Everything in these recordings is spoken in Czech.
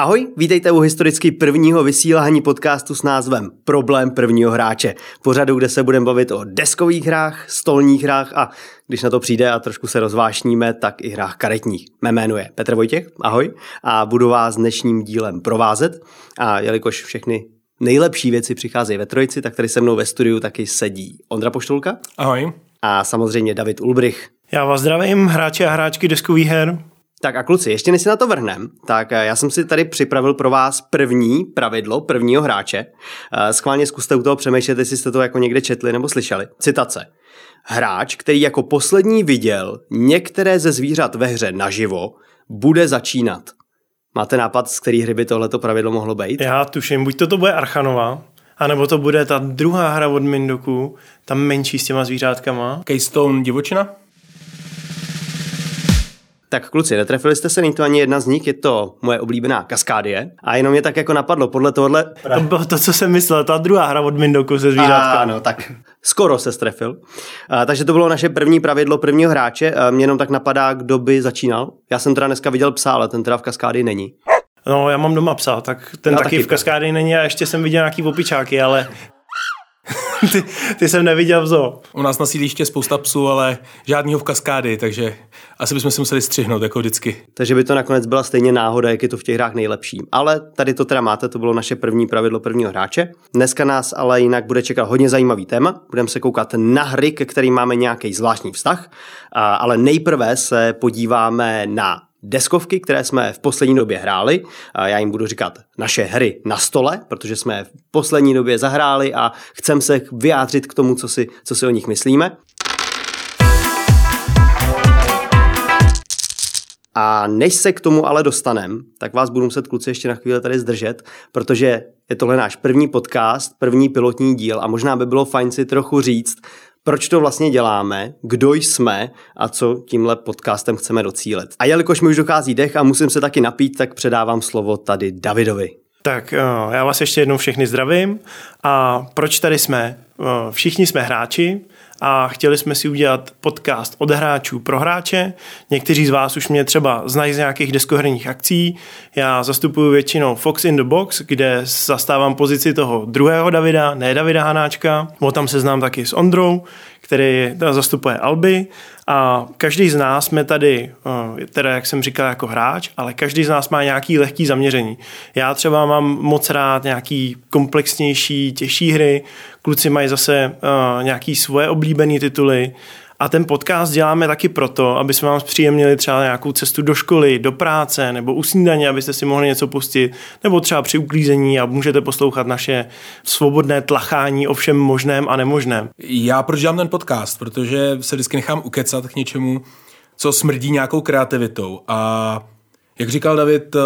Ahoj, vítejte u historicky prvního vysílání podcastu s názvem Problém prvního hráče. Pořadu, kde se budeme bavit o deskových hrách, stolních hrách a když na to přijde a trošku se rozvášníme, tak i hrách karetních. Mé jméno je Petr Vojtěch, ahoj, a budu vás dnešním dílem provázet. A jelikož všechny nejlepší věci přicházejí ve trojici, tak tady se mnou ve studiu taky sedí Ondra Poštulka. Ahoj. A samozřejmě David Ulbrich. Já vás zdravím, hráči a hráčky deskových her. Tak a kluci, ještě než si na to vrhnem, tak eh, já jsem si tady připravil pro vás první pravidlo prvního hráče. Eh, schválně zkuste u toho přemýšlet, jestli jste to jako někde četli nebo slyšeli. Citace. Hráč, který jako poslední viděl některé ze zvířat ve hře naživo, bude začínat. Máte nápad, z který hry by tohleto pravidlo mohlo být? Já tuším, buď to, to bude Archanova, anebo to bude ta druhá hra od Mindoku, tam menší s těma zvířátkama. Keystone divočina? Tak kluci, netrefili jste se, není to ani jedna z nich, je to moje oblíbená kaskádie. A jenom mě tak jako napadlo, podle tohle... To bylo to, co jsem myslel, ta druhá hra od Mindoku se zvířátkama. Ano, tak skoro se strefil. A, takže to bylo naše první pravidlo prvního hráče. A mě jenom tak napadá, kdo by začínal. Já jsem teda dneska viděl psa, ale ten teda v kaskádii není. No, já mám doma psa, tak ten taky, taky. v kaskádii není a ještě jsem viděl nějaký opičáky, ale ty, ty jsem neviděl v zoo. U nás na sídliště je spousta psů, ale žádnýho v kaskády, takže asi bychom si museli střihnout, jako vždycky. Takže by to nakonec byla stejně náhoda, jak je to v těch hrách nejlepší. Ale tady to teda máte, to bylo naše první pravidlo prvního hráče. Dneska nás ale jinak bude čekat hodně zajímavý téma. Budeme se koukat na hry, ke kterým máme nějaký zvláštní vztah, a, ale nejprve se podíváme na deskovky, které jsme v poslední době hráli. Já jim budu říkat naše hry na stole, protože jsme v poslední době zahráli a chcem se vyjádřit k tomu, co si, co si o nich myslíme. A než se k tomu ale dostanem, tak vás budu muset kluci ještě na chvíli tady zdržet, protože je tohle náš první podcast, první pilotní díl a možná by bylo fajn si trochu říct, proč to vlastně děláme, kdo jsme a co tímhle podcastem chceme docílit. A jelikož mi už dochází dech a musím se taky napít, tak předávám slovo tady Davidovi. Tak eh, já vás ještě jednou všechny zdravím. A proč tady jsme? Eh, Všichni jsme hráči a chtěli jsme si udělat podcast od hráčů pro hráče. Někteří z vás už mě třeba znají z nějakých deskoherních akcí. Já zastupuji většinou Fox in the Box, kde zastávám pozici toho druhého Davida, ne Davida Hanáčka. O tam se znám taky s Ondrou, který zastupuje Alby a každý z nás jsme tady, eh, teda jak jsem říkal, jako hráč, ale každý z nás má nějaký lehký zaměření. Já třeba mám moc rád nějaký komplexnější, těžší hry, kluci mají zase uh, nějaký svoje oblíbené tituly a ten podcast děláme taky proto, aby jsme vám zpříjemnili třeba nějakou cestu do školy, do práce nebo u snídaně, abyste si mohli něco pustit, nebo třeba při uklízení a můžete poslouchat naše svobodné tlachání o všem možném a nemožném. Já proč dělám ten podcast? Protože se vždycky nechám ukecat k něčemu, co smrdí nějakou kreativitou. A jak říkal David, eh,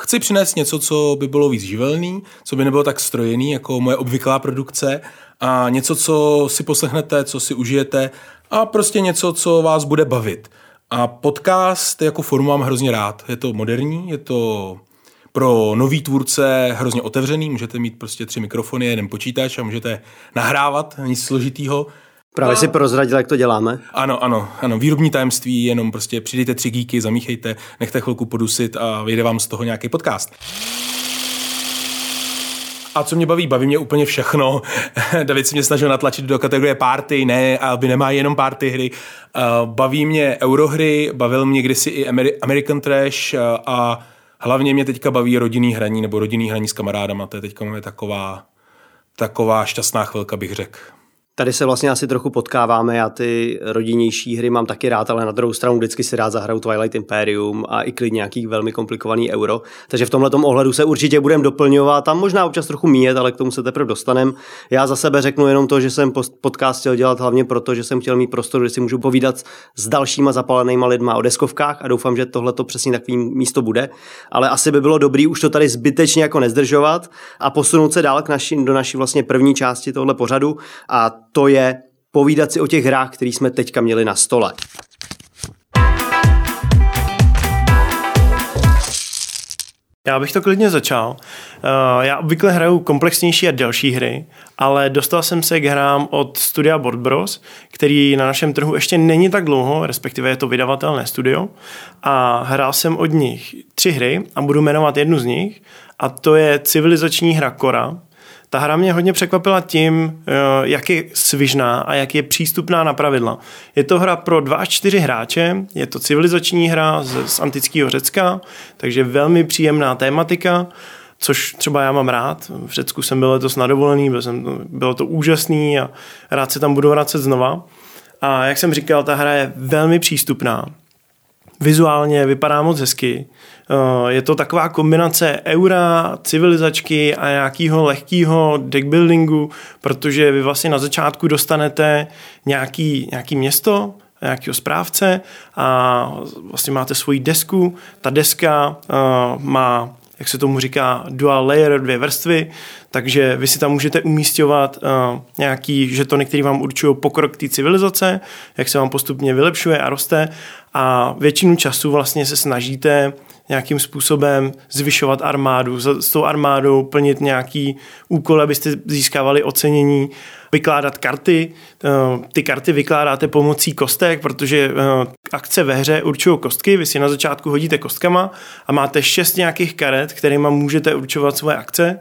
chci přinést něco, co by bylo víc živelný, co by nebylo tak strojený jako moje obvyklá produkce a něco, co si poslechnete, co si užijete a prostě něco, co vás bude bavit. A podcast jako formu mám hrozně rád. Je to moderní, je to pro nový tvůrce hrozně otevřený, můžete mít prostě tři mikrofony, jeden počítač a můžete nahrávat, nic složitýho. Právě si prozradil, jak to děláme. Ano, ano, ano, výrobní tajemství, jenom prostě přidejte tři gíky, zamíchejte, nechte chvilku podusit a vyjde vám z toho nějaký podcast. A co mě baví? Baví mě úplně všechno. David si mě snažil natlačit do kategorie party, ne, aby nemá jenom party hry. Uh, Baví mě eurohry, bavil mě kdysi i Ameri- American Trash uh, a hlavně mě teďka baví rodinný hraní nebo rodinný hraní s kamarádama. To je teďka moje taková, taková šťastná chvilka, bych řekl. Tady se vlastně asi trochu potkáváme, já ty rodinnější hry mám taky rád, ale na druhou stranu vždycky si rád zahraju Twilight Imperium a i klidně nějaký velmi komplikovaný euro. Takže v tomhle ohledu se určitě budeme doplňovat a možná občas trochu míjet, ale k tomu se teprve dostanem. Já za sebe řeknu jenom to, že jsem podcast chtěl dělat hlavně proto, že jsem chtěl mít prostor, kde si můžu povídat s dalšíma zapalenýma lidma o deskovkách a doufám, že tohle to přesně takový místo bude. Ale asi by bylo dobrý už to tady zbytečně jako nezdržovat a posunout se dál k naši, do naší vlastně první části tohle pořadu a to je povídat si o těch hrách, které jsme teďka měli na stole. Já bych to klidně začal. Eh, já obvykle hraju komplexnější a delší hry, ale dostal jsem se k hrám od studia Board Bros, který na našem trhu ještě není tak dlouho, respektive je to vydavatelné studio. A hrál jsem od nich tři hry a budu jmenovat jednu z nich. A to je civilizační hra Kora, ta hra mě hodně překvapila tím, eh, jak je svižná a jak je přístupná na pravidla. Je to hra pro 2 až 4 hráče, je to civilizační hra z, z antického Řecka, takže velmi příjemná tématika, což třeba já mám rád. V Řecku jsem byl letos na dovolený, byl jsem, bylo to úžasný a rád se tam budu vracet znova. A jak jsem říkal, ta hra je velmi přístupná. Vizuálně vypadá moc hezky. Eh, je to taková kombinace eura, civilizačky a nějakého lehkého deckbuildingu, protože vy vlastně na začátku dostanete nějaký, nějaký město, nějakého správce a vlastně máte svoji desku. Ta deska uh, má jak se tomu říká, dual layer, dvě vrstvy, takže vy si tam můžete umístěvat uh, nějaký žetony, které vám určují pokrok té civilizace, jak se vám postupně vylepšuje a roste a většinu času vlastně se snažíte nějakým způsobem zvyšovat armádu, s tou armádou plnit nějaký úkol, abyste získávali ocenění, vykládat karty. Eh, ty karty vykládáte pomocí kostek, protože eh, akce ve hře určují kostky, vy si na začátku hodíte kostkama a máte šest nějakých karet, kterými můžete určovat svoje akce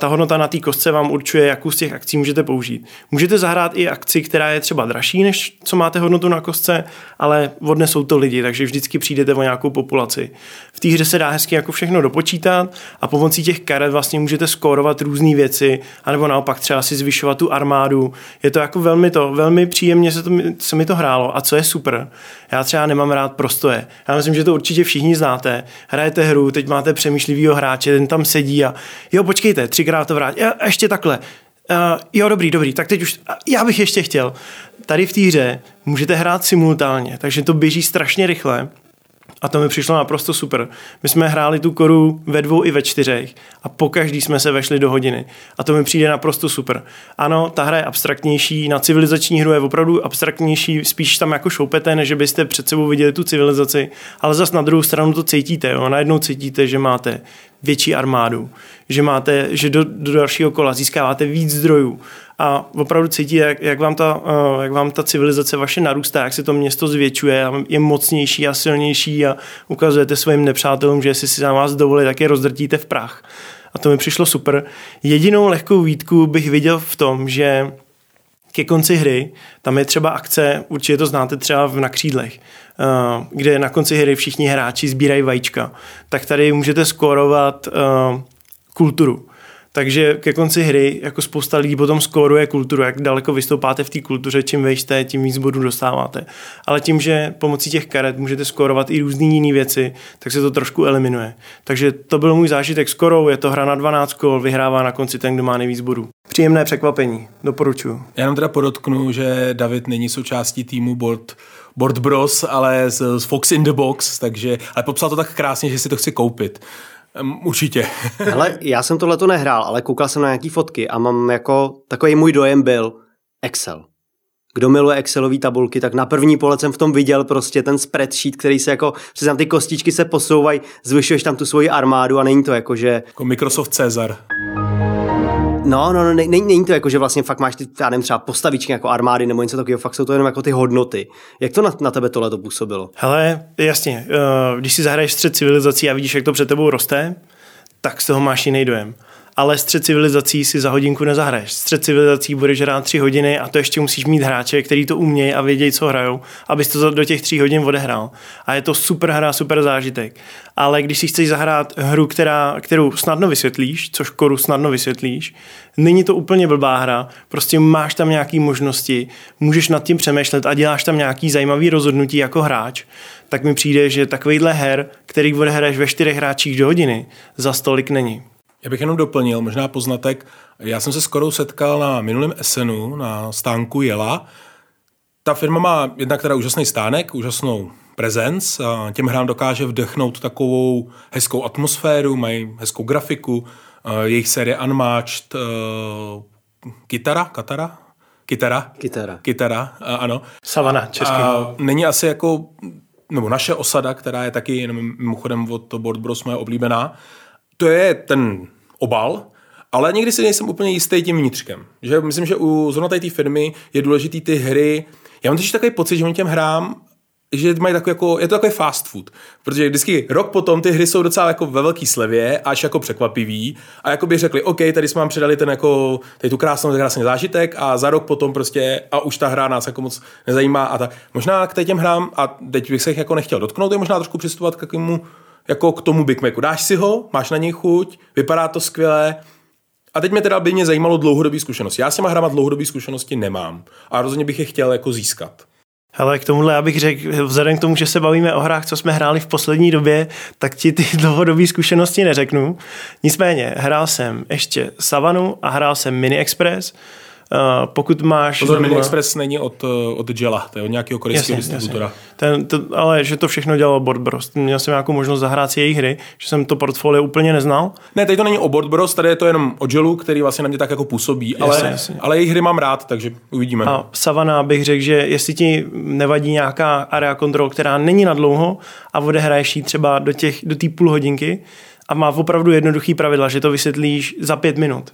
ta hodnota na té kostce vám určuje, jakou z těch akcí můžete použít. Můžete zahrát i akci, která je třeba dražší, než co máte hodnotu na kostce, ale vodne jsou to lidi, takže vždycky přijdete o nějakou populaci. V té hře se dá hezky jako všechno dopočítat a pomocí těch karet vlastně můžete skórovat různé věci, anebo naopak třeba si zvyšovat tu armádu. Je to jako velmi to, velmi příjemně se, to, se mi to hrálo. A co je super, já třeba nemám rád prostoje. Já myslím, že to určitě všichni znáte. Hrajete hru, teď máte přemýšlivýho hráče, ten tam sedí a jo, počkejte, třikrát to vrát. A ještě takhle. Uh, jo, dobrý, dobrý, tak teď už, já bych ještě chtěl. Tady v té hře můžete hrát simultánně, takže to běží strašně rychle a to mi přišlo naprosto super. My jsme hráli tu koru ve dvou i ve čtyřech a po každý jsme se vešli do hodiny. A to mi přijde naprosto super. Ano, ta hra je abstraktnější, na civilizační hru je opravdu abstraktnější, spíš tam jako šoupete, než byste před sebou viděli tu civilizaci, ale zas na druhou stranu to cítíte. Jo? Najednou cítíte, že máte větší armádu, že máte, že do, do dalšího kola získáváte víc zdrojů a opravdu cítí, jak, jak, vám ta, uh, jak vám ta civilizace vaše narůstá, jak se to město zvětšuje a je mocnější a silnější a ukazujete svým nepřátelům, že jestli si za vás dovolí, tak je rozdrtíte v prach. A to mi přišlo super. Jedinou lehkou výtku bych viděl v tom, že ke konci hry, tam je třeba akce, určitě to znáte třeba v nakřídlech, uh, kde na konci hry všichni hráči sbírají vajíčka, tak tady můžete skórovat uh, kulturu. Takže ke konci hry jako spousta lidí potom skóruje kulturu, jak daleko vystoupáte v té kultuře, čím vejste, tím víc bodů dostáváte. Ale tím, že pomocí těch karet můžete skórovat i různé jiné věci, tak se to trošku eliminuje. Takže to byl můj zážitek s korou, je to hra na 12 kol, vyhrává na konci ten, kdo má nejvíc bodů. Příjemné překvapení, doporučuji. Já jenom teda podotknu, že David není součástí týmu Board, Board Bros, ale z, z Fox in the Box, takže, ale popsal to tak krásně, že si to chci koupit. Um, určitě. Ale já jsem tohle to nehrál, ale koukal jsem na nějaký fotky a mám jako, takový můj dojem byl Excel. Kdo miluje Excelové tabulky, tak na první pohled jsem v tom viděl prostě ten spreadsheet, který se jako, tam ty kostičky se posouvají, zvyšuješ tam tu svoji armádu a není to jako, že... Jako Microsoft Cezar. No, no, no, není, není to jako, že vlastně fakt máš ty, já nevím, třeba postavičky jako armády nebo něco takového, fakt jsou to jenom jako ty hodnoty. Jak to na, na tebe tohle to působilo? Hele, jasně, uh, když si zahraješ střed civilizací a vidíš, jak to před tebou roste, tak z toho máš jiný dojem ale střed civilizací si za hodinku nezahraješ. Střed civilizací budeš hrát tři hodiny a to ještě musíš mít hráče, který to umějí a vědějí, co hrajou, abys to do těch tří hodin odehrál. A je to super hra, super zážitek. Ale když si chceš zahrát hru, která, kterou snadno vysvětlíš, což koru snadno vysvětlíš, není to úplně blbá hra, prostě máš tam nějaké možnosti, můžeš nad tím přemýšlet a děláš tam nějaký zajímavý rozhodnutí jako hráč, tak mi přijde, že takovýhle her, který odehraješ ve čtyřech hráčích do hodiny, za stolik není. Já bych jenom doplnil, možná poznatek. Já jsem se skoro setkal na minulém SNu, na stánku Jela. Ta firma má jednak teda úžasný stánek, úžasnou prezenc a těm hrám dokáže vdechnout takovou hezkou atmosféru, mají hezkou grafiku, jejich série Unmatched, Kitara, Katara, Kitara. Kitara. Kitara, ano. Savana, český. A není asi jako, nebo naše osada, která je taky jenom mimochodem od Board Bros moje oblíbená, to je ten obal, ale někdy si nejsem úplně jistý tím vnitřkem. Že myslím, že u zrovna té firmy je důležitý ty hry. Já mám totiž takový pocit, že oni těm hrám že mají takový jako, je to takový fast food, protože vždycky rok potom ty hry jsou docela jako ve velký slevě, až jako překvapivý a jako by řekli, OK, tady jsme vám předali ten jako, tady tu krásnou, krásný zážitek a za rok potom prostě a už ta hra nás jako moc nezajímá a tak. Možná k těm hrám a teď bych se jich jako nechtěl dotknout, je možná trošku přistupovat k jakému, jako k tomu Big Macu. Dáš si ho, máš na něj chuť, vypadá to skvěle, a teď mě teda by mě zajímalo dlouhodobý zkušenosti. Já s těma hrama dlouhodobý zkušenosti nemám a rozhodně bych je chtěl jako získat. Ale k tomuhle já bych řekl, vzhledem k tomu, že se bavíme o hrách, co jsme hráli v poslední době, tak ti ty dlouhodobé zkušenosti neřeknu. Nicméně, hrál jsem ještě Savanu a hrál jsem Mini Express, pokud máš... Pozor, Mini Express není od, eh, od Jela, to je od nějakého korejského distributora. Ten, to, ale že to všechno dělalo Board Bros. Měl jsem nějakou možnost zahrát si jejich hry, že jsem to portfolio úplně neznal. Ne, tady to není o Board Bros, tady je to jenom o Jelu, který vlastně na mě tak jako působí, jasně, ale, jasně. ale jejich hry mám rád, takže uvidíme. A Savana bych řekl, že jestli ti nevadí nějaká area control, která není na dlouho a odehraješ ji třeba do té do půl hodinky a má opravdu jednoduchý pravidla, že to vysvětlíš za pět minut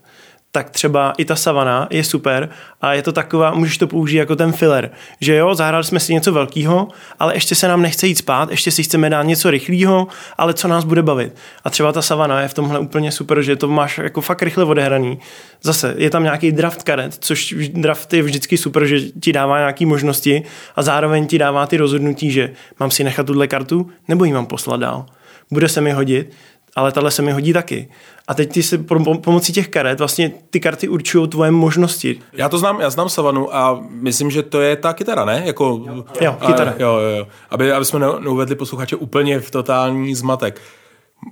tak třeba i ta savana je super a je to taková, můžeš to použít jako ten filler, že jo, zahrali jsme si něco velkého, ale ještě se nám nechce jít spát, ještě si chceme dát něco rychlého, ale co nás bude bavit. A třeba ta savana je v tomhle úplně super, že to máš jako fakt rychle odehraný. Zase je tam nějaký draft karet, což draft je vždycky super, že ti dává nějaké možnosti a zároveň ti dává ty rozhodnutí, že mám si nechat tuhle kartu nebo ji mám poslat dál. Bude se mi hodit, ale tahle se mi hodí taky. A teď ty se pomocí těch karet vlastně ty karty určují tvoje možnosti. Já to znám, já znám Savanu a myslím, že to je ta kytara, ne? Jako, jo, jo kytara. A, jo, jo, jo. Aby, aby jsme neuvedli posluchače úplně v totální zmatek.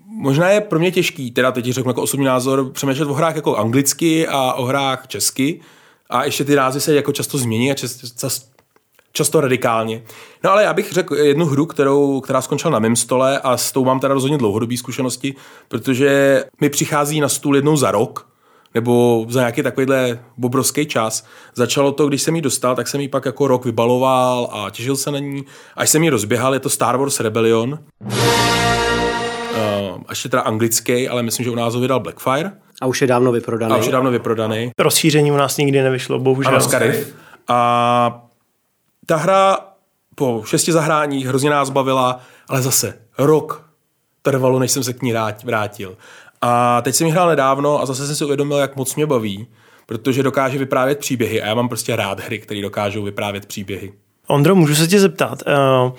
Možná je pro mě těžký, teda teď řeknu jako osobní názor, přemýšlet o hrách jako anglicky a o hrách česky. A ještě ty rázy se jako často změní a často, často radikálně. No ale já bych řekl jednu hru, kterou, která skončila na mém stole a s tou mám teda rozhodně dlouhodobé zkušenosti, protože mi přichází na stůl jednou za rok, nebo za nějaký takovýhle obrovský čas. Začalo to, když jsem ji dostal, tak jsem ji pak jako rok vybaloval a těšil se na ní. Až jsem ji rozběhal, je to Star Wars Rebellion. Uh, ještě teda anglický, ale myslím, že u nás ho vydal Blackfire. A už je dávno vyprodaný. A už je dávno vyprodaný. Rozšíření u nás nikdy nevyšlo, bohužel. Ano, A ta hra po šesti zahráních hrozně nás bavila, ale zase rok trvalo, než jsem se k ní vrátil. A teď jsem ji hrál nedávno a zase jsem si uvědomil, jak moc mě baví, protože dokáže vyprávět příběhy a já mám prostě rád hry, které dokážou vyprávět příběhy. Ondro, můžu se tě zeptat, uh,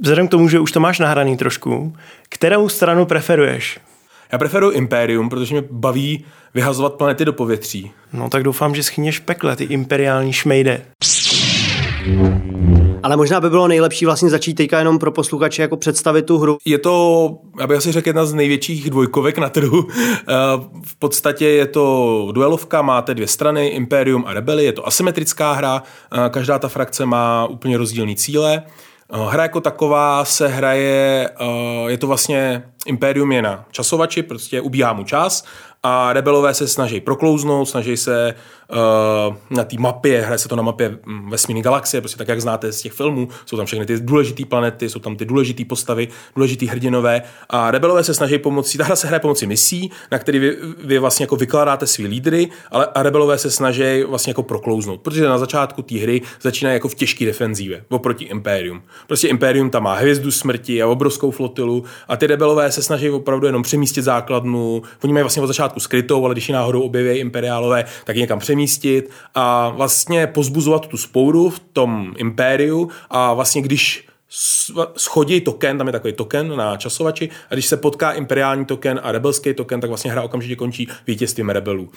vzhledem k tomu, že už to máš nahraný trošku, kterou stranu preferuješ? Já preferuji Imperium, protože mě baví vyhazovat planety do povětří. No tak doufám, že schyněš pekle, ty imperiální šmejde. Ale možná by bylo nejlepší vlastně začít teďka jenom pro posluchače jako představit tu hru. Je to, já bych asi řekl, jedna z největších dvojkovek na trhu. Eh, v podstatě je to duelovka, máte dvě strany, Imperium a Rebeli, je to asymetrická hra, eh, každá ta frakce má úplně rozdílný cíle. Eh, hra jako taková se hraje, je to vlastně Imperium je na časovači, prostě ubíhá mu čas a rebelové se snaží proklouznout, snaží se uh, na té mapě, hraje se to na mapě mm, vesmírné galaxie, prostě tak, jak znáte z těch filmů, jsou tam všechny ty důležité planety, jsou tam ty důležité postavy, důležitý hrdinové. A rebelové se snaží pomocí, ta hra se hraje pomocí misí, na který vy, vy vlastně jako vykládáte svý lídry, ale a rebelové se snaží vlastně jako proklouznout, protože na začátku té hry začíná jako v těžké defenzívě oproti Imperium. Prostě Imperium tam má hvězdu smrti a obrovskou flotilu a ty rebelové se snaží opravdu jenom přemístit základnu, oni mají vlastně od začátku skrytou, ale když ji náhodou objeví imperiálové, tak ji někam přemístit a vlastně pozbuzovat tu spouru v tom impériu a vlastně když schodí token, tam je takový token na časovači a když se potká imperiální token a rebelský token, tak vlastně hra okamžitě končí vítězstvím rebelů.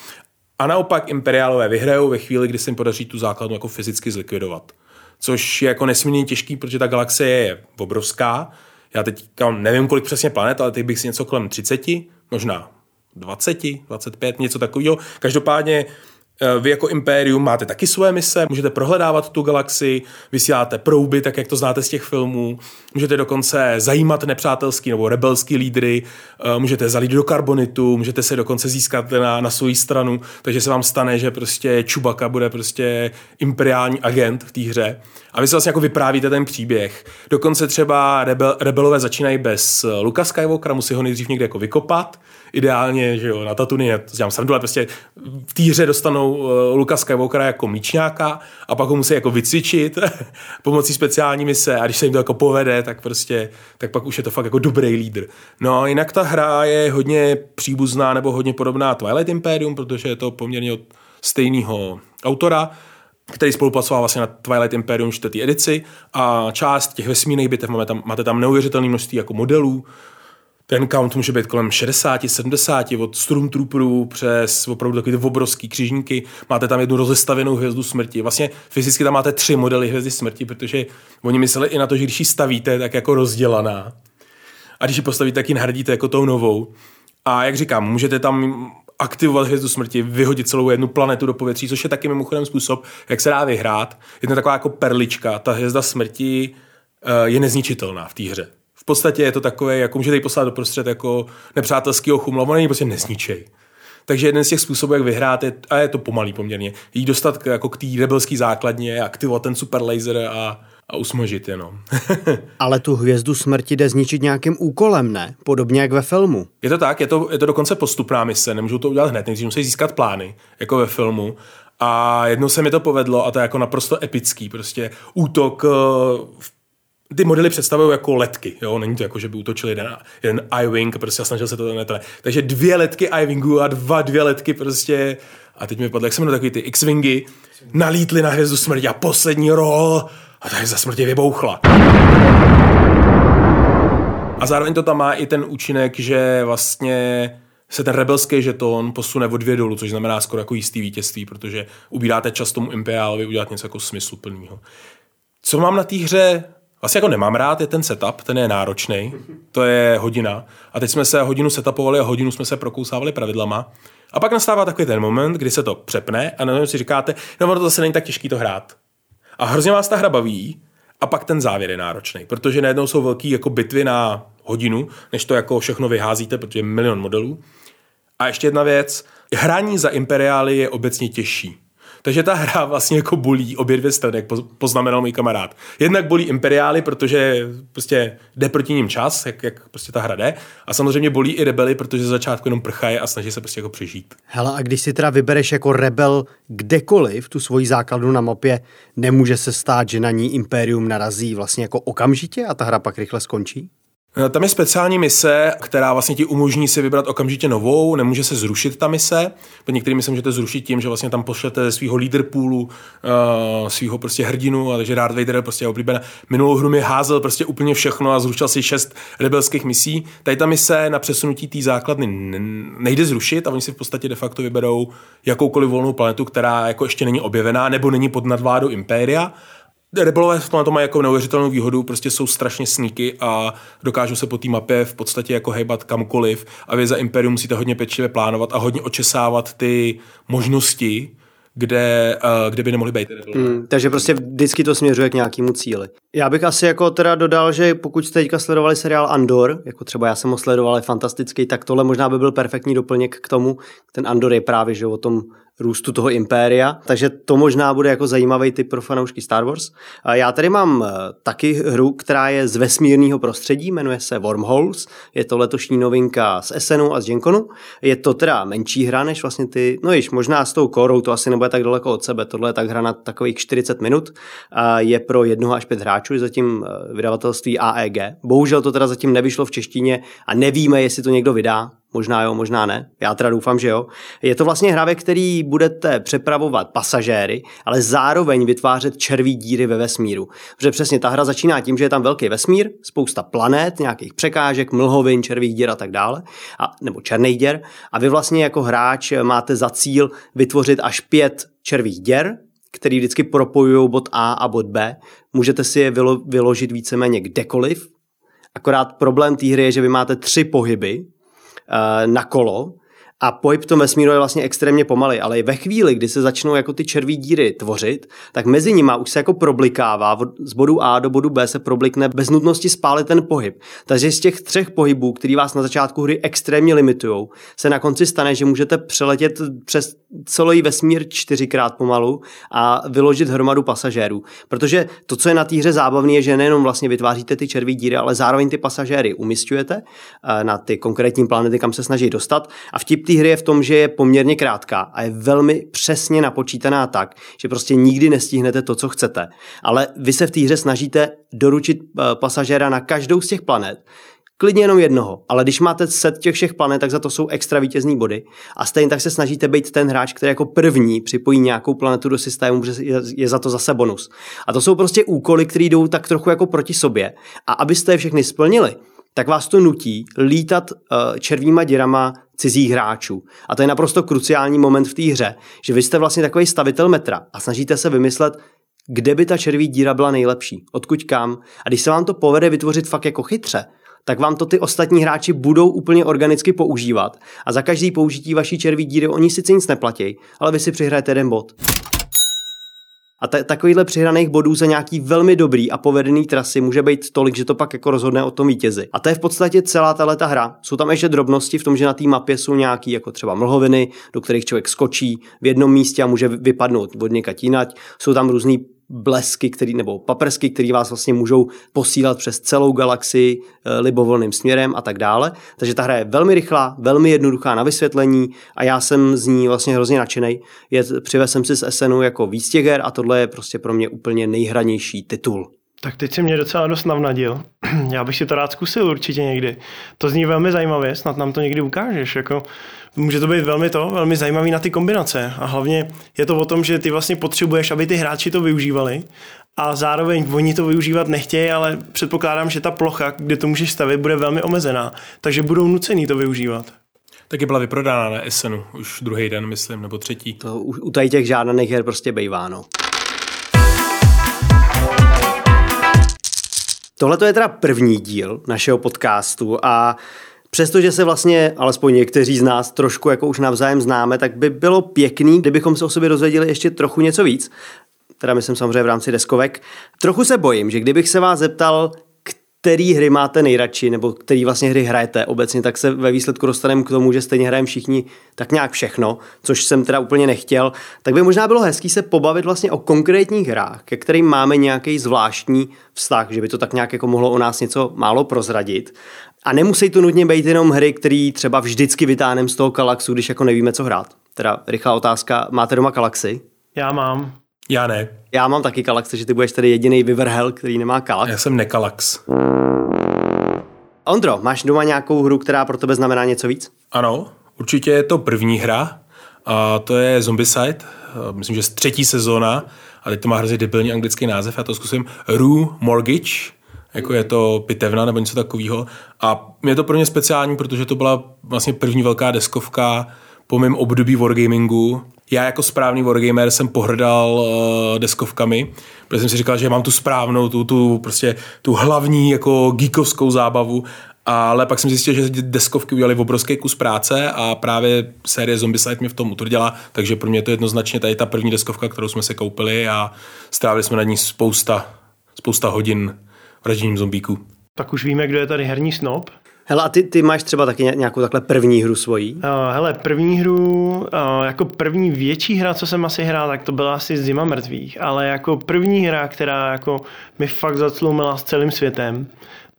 A naopak imperiálové vyhrajou ve chvíli, kdy se jim podaří tu základnu jako fyzicky zlikvidovat. Což je jako nesmírně těžký, protože ta galaxie je obrovská. Já teď nevím, kolik přesně planet, ale teď bych si něco kolem 30, možná 20, 25, něco takového. Každopádně eh, vy jako Impérium máte taky své mise, můžete prohledávat tu galaxii, vysíláte prouby, tak jak to znáte z těch filmů, můžete dokonce zajímat nepřátelský nebo rebelský lídry, eh, můžete zalít do karbonitu, můžete se dokonce získat na, na svou stranu, takže se vám stane, že prostě Čubaka bude prostě imperiální agent v té hře. A vy si vlastně jako vyprávíte ten příběh. Dokonce třeba rebel, rebelové začínají bez Luka Skywalkera, musí ho nejdřív někde jako vykopat, ideálně, že jo, na já to dělám srandu, ale prostě v té hře dostanou uh, Luka Skywalkera jako míčňáka a pak ho musí jako vycvičit pomocí speciální mise a když se jim to jako povede, tak prostě, tak pak už je to fakt jako dobrý lídr. No a jinak ta hra je hodně příbuzná nebo hodně podobná Twilight Imperium, protože je to poměrně od stejného autora, který spolupracoval vlastně na Twilight Imperium 4. edici a část těch vesmírných bitev máte tam, máte tam neuvěřitelné množství jako modelů, ten count může být kolem 60, 70, od Stormtrooperů přes opravdu takové obrovský křižníky. Máte tam jednu rozestavěnou hvězdu smrti. Vlastně fyzicky tam máte tři modely hvězdy smrti, protože oni mysleli i na to, že když ji stavíte, tak jako rozdělaná. A když ji postavíte, tak ji nahradíte jako tou novou. A jak říkám, můžete tam aktivovat hvězdu smrti, vyhodit celou jednu planetu do povětří, což je taky mimochodem způsob, jak se dá vyhrát. Je to taková jako perlička. Ta hvězda smrti uh, je nezničitelná v té hře. V podstatě je to takové, jako můžete ji poslat do prostřed jako nepřátelského chumla, ona není prostě nezničej. Takže jeden z těch způsobů, jak vyhrát, je, a je to pomalý poměrně, jí dostat k, jako k té rebelské základně, aktivovat ten super laser a, a usmažit jenom. Ale tu hvězdu smrti jde zničit nějakým úkolem, ne? Podobně jak ve filmu. Je to tak, je to, je to dokonce postupná mise, nemůžu to udělat hned, nejdřív musí získat plány, jako ve filmu. A jednou se mi to povedlo a to je jako naprosto epický, prostě útok v ty modely představují jako letky, jo, není to jako, že by útočil jeden, jeden I-Wing, prostě a snažil se to netle. Takže dvě letky I-Wingu a dva dvě letky prostě, a teď mi padlo, jak se jmenuje takový ty X-Wingy, nalítly na hvězdu smrti a poslední roll a ta hvězda smrti vybouchla. A zároveň to tam má i ten účinek, že vlastně se ten rebelský žeton posune o dvě dolů, což znamená skoro jako jistý vítězství, protože ubíráte čas tomu Imperialovi udělat něco jako smysluplného. Co mám na té hře vlastně jako nemám rád, je ten setup, ten je náročný, to je hodina. A teď jsme se hodinu setupovali a hodinu jsme se prokousávali pravidlama. A pak nastává takový ten moment, kdy se to přepne a najednou si říkáte, no ono to zase není tak těžký to hrát. A hrozně vás ta hra baví a pak ten závěr je náročný, protože najednou jsou velký jako bitvy na hodinu, než to jako všechno vyházíte, protože je milion modelů. A ještě jedna věc, hraní za imperiály je obecně těžší. Takže ta hra vlastně jako bolí obě dvě strany, jak poznamenal můj kamarád. Jednak bolí Imperiály, protože prostě jde proti ním čas, jak, jak prostě ta hra jde. A samozřejmě bolí i rebely, protože za začátku jenom prchají a snaží se prostě jako přežít. Hele, a když si teda vybereš jako rebel kdekoliv tu svoji základnu na mapě, nemůže se stát, že na ní Imperium narazí vlastně jako okamžitě a ta hra pak rychle skončí? Eh, tam je speciální mise, která vlastně ti umožní si vybrat okamžitě novou, nemůže se zrušit ta mise. Po některým mise můžete zrušit tím, že vlastně tam pošlete svého leaderpoolu, uh, svého prostě hrdinu, a takže Darth Vader prostě je oblíbená. Minulou hru mi házel prostě úplně všechno a zrušil si šest rebelských misí. Tady ta mise na přesunutí té základny nejde zrušit a oni si v podstatě de facto vyberou jakoukoliv volnou planetu, která jako ještě není objevená nebo není pod nadvládou Impéria Rebelové v tomhle to mají jako neuvěřitelnou výhodu, prostě jsou strašně sníky a dokážou se po té mapě v podstatě jako hejbat kamkoliv a vy za Imperium musíte hodně pečlivě plánovat a hodně očesávat ty možnosti, kde, uh, kde by nemohly být. Hmm, takže prostě vždycky to směřuje k nějakému cíli. Já bych asi jako teda dodal, že pokud jste teďka sledovali seriál Andor, jako třeba já jsem ho sledoval, je fantastický, tak tohle možná by byl perfektní doplněk k tomu. Ten Andor je právě že o tom růstu toho impéria, takže to možná bude jako zajímavý typ pro fanoušky Star Wars. Já tady mám eh, taky hru, která je z vesmírného prostředí, jmenuje se Wormholes, je to letošní novinka z Essenu a z Genkonu. Je to teda menší hra než vlastně ty, no již možná s tou korou to asi nebude tak daleko od sebe, tohle je tak hra na takových 40 minut, je pro jednoho až pět hráčů, je zatím eh, vydavatelství AEG. Bohužel to teda zatím nevyšlo v češtině a nevíme, jestli to někdo vydá, Možná jo, možná ne. Já teda doufám, že jo. Je to vlastně hra, ve který budete přepravovat pasažéry, ale zároveň vytvářet červí díry ve vesmíru. Protože přesně ta hra začíná tím, že je tam velký vesmír, spousta planet, nějakých překážek, mlhovin, červých dír a tak dále, a, nebo černých děr. A vy vlastně jako hráč máte za cíl vytvořit až pět červých děr, který vždycky propojují bod A a bod B. Můžete si je vylo- vyložit víceméně kdekoliv. Akorát problém té hry je, že vy máte tři pohyby, na kolo a pohyb v tom vesmíru je vlastně extrémně pomalý, ale ve chvíli, kdy se začnou jako ty červí díry tvořit, tak mezi nimi už se jako problikává, z bodu A do bodu B se problikne bez nutnosti spálit ten pohyb. Takže z těch třech pohybů, který vás na začátku hry extrémně limitují, se na konci stane, že můžete přeletět přes celý vesmír čtyřikrát pomalu a vyložit hromadu pasažérů. Protože to, co je na té hře zábavné, je, že nejenom vlastně vytváříte ty červí díry, ale zároveň ty pasažéry umistujete eh, na ty konkrétní planety, kam se snaží dostat. A vtip té hry je v tom, že je poměrně krátká a je velmi přesně napočítaná tak, že prostě nikdy nestihnete to, co chcete. Ale vy se v té hře snažíte doručit eh, pasažéra na každou z těch planet, Klidně jenom jednoho, ale když máte set těch všech planet, tak za to jsou extra vítězní body. A stejně tak se snažíte být ten hráč, který jako první připojí nějakou planetu do systému, protože je za to zase bonus. A to jsou prostě úkoly, které jdou tak trochu jako proti sobě. A abyste je všechny splnili, tak vás to nutí lítat uh, červíma děrama cizích hráčů. A to je naprosto kruciální moment v té hře, že vy jste vlastně takový stavitel metra a snažíte se vymyslet, kde by ta červí díra byla nejlepší, odkud kam. A když se vám to povede vytvořit fakt jako chytře, tak vám to ty ostatní hráči budou úplně organicky používat. A za každý použití vaší červí díry oni sice nic neplatí, ale vy si přihrajete jeden bod. A t- takovýhle přihraných bodů za nějaký velmi dobrý a povedený trasy může být tolik, že to pak jako rozhodne o tom vítězi. A to je v podstatě celá tato hra. Jsou tam ještě drobnosti v tom, že na té mapě jsou nějaký jako třeba mlhoviny, do kterých člověk skočí v jednom místě a může vypadnout od někať Jsou tam různý blesky, který, nebo paprsky, které vás vlastně můžou posílat přes celou galaxii e, libovolným směrem a tak dále. Takže ta hra je velmi rychlá, velmi jednoduchá na vysvětlení a já jsem z ní vlastně hrozně nadšený. Je, přivez jsem si z SNu jako výstěger a tohle je prostě pro mě úplně nejhranější titul. Tak teď si mě docela dost navnadil. Já bych si to rád zkusil určitě někdy. To zní velmi zajímavě, snad nám to někdy ukážeš. Jako, může to být velmi to, velmi zajímavý na ty kombinace. A hlavně je to o tom, že ty vlastně potřebuješ, aby ty hráči to využívali a zároveň oni to využívat nechtějí, ale předpokládám, že ta plocha, kde to můžeš stavit, bude velmi omezená. Takže budou nucený to využívat. Taky byla vyprodána na SNu, už druhý den, myslím, nebo třetí. To u, u tady těch žádných her prostě bejvá, no. Tohle je teda první díl našeho podcastu a Přestože se vlastně, alespoň někteří z nás, trošku jako už navzájem známe, tak by bylo pěkný, kdybychom se o sobě dozvěděli ještě trochu něco víc. Teda myslím samozřejmě v rámci deskovek. Trochu se bojím, že kdybych se vás zeptal, který hry máte nejradši, nebo který vlastně hry hrajete obecně, tak se ve výsledku dostaneme k tomu, že stejně hrajeme všichni tak nějak všechno, což jsem teda úplně nechtěl, tak by možná bylo hezký se pobavit vlastně o konkrétních hrách, ke kterým máme nějaký zvláštní vztah, že by to tak nějak jako mohlo o nás něco málo prozradit. A nemusí to nutně být jenom hry, které třeba vždycky vytáhneme z toho Kalaxu, když jako nevíme, co hrát. Teda rychlá otázka, máte doma Kalaxy? Já mám. Já ne. Já mám taky Kalax, takže ty budeš tady jediný vyvrhel, který nemá Kalax. Já jsem nekalax. Ondro, máš doma nějakou hru, která pro tebe znamená něco víc? Ano, určitě je to první hra a to je Zombicide, myslím, že z třetí sezóna, ale teď to má hrozně debilní anglický název, já to zkusím, Rue Mortgage, jako je to pitevna nebo něco takového. A je to pro mě speciální, protože to byla vlastně první velká deskovka po mém období wargamingu. Já jako správný wargamer jsem pohrdal uh, deskovkami, protože jsem si říkal, že mám tu správnou, tu, tu, prostě, tu hlavní jako geekovskou zábavu ale pak jsem zjistil, že deskovky udělali obrovský kus práce a právě série Zombicide mě v tom utvrdila, takže pro mě to jednoznačně tady ta první deskovka, kterou jsme se koupili a strávili jsme na ní spousta, spousta hodin vražděním zombíků. Tak už víme, kdo je tady herní snob. Hele, a ty, ty máš třeba taky nějakou takhle první hru svojí? Uh, hele, první hru, uh, jako první větší hra, co jsem asi hrál, tak to byla asi Zima mrtvých, ale jako první hra, která jako mi fakt zaclumila s celým světem,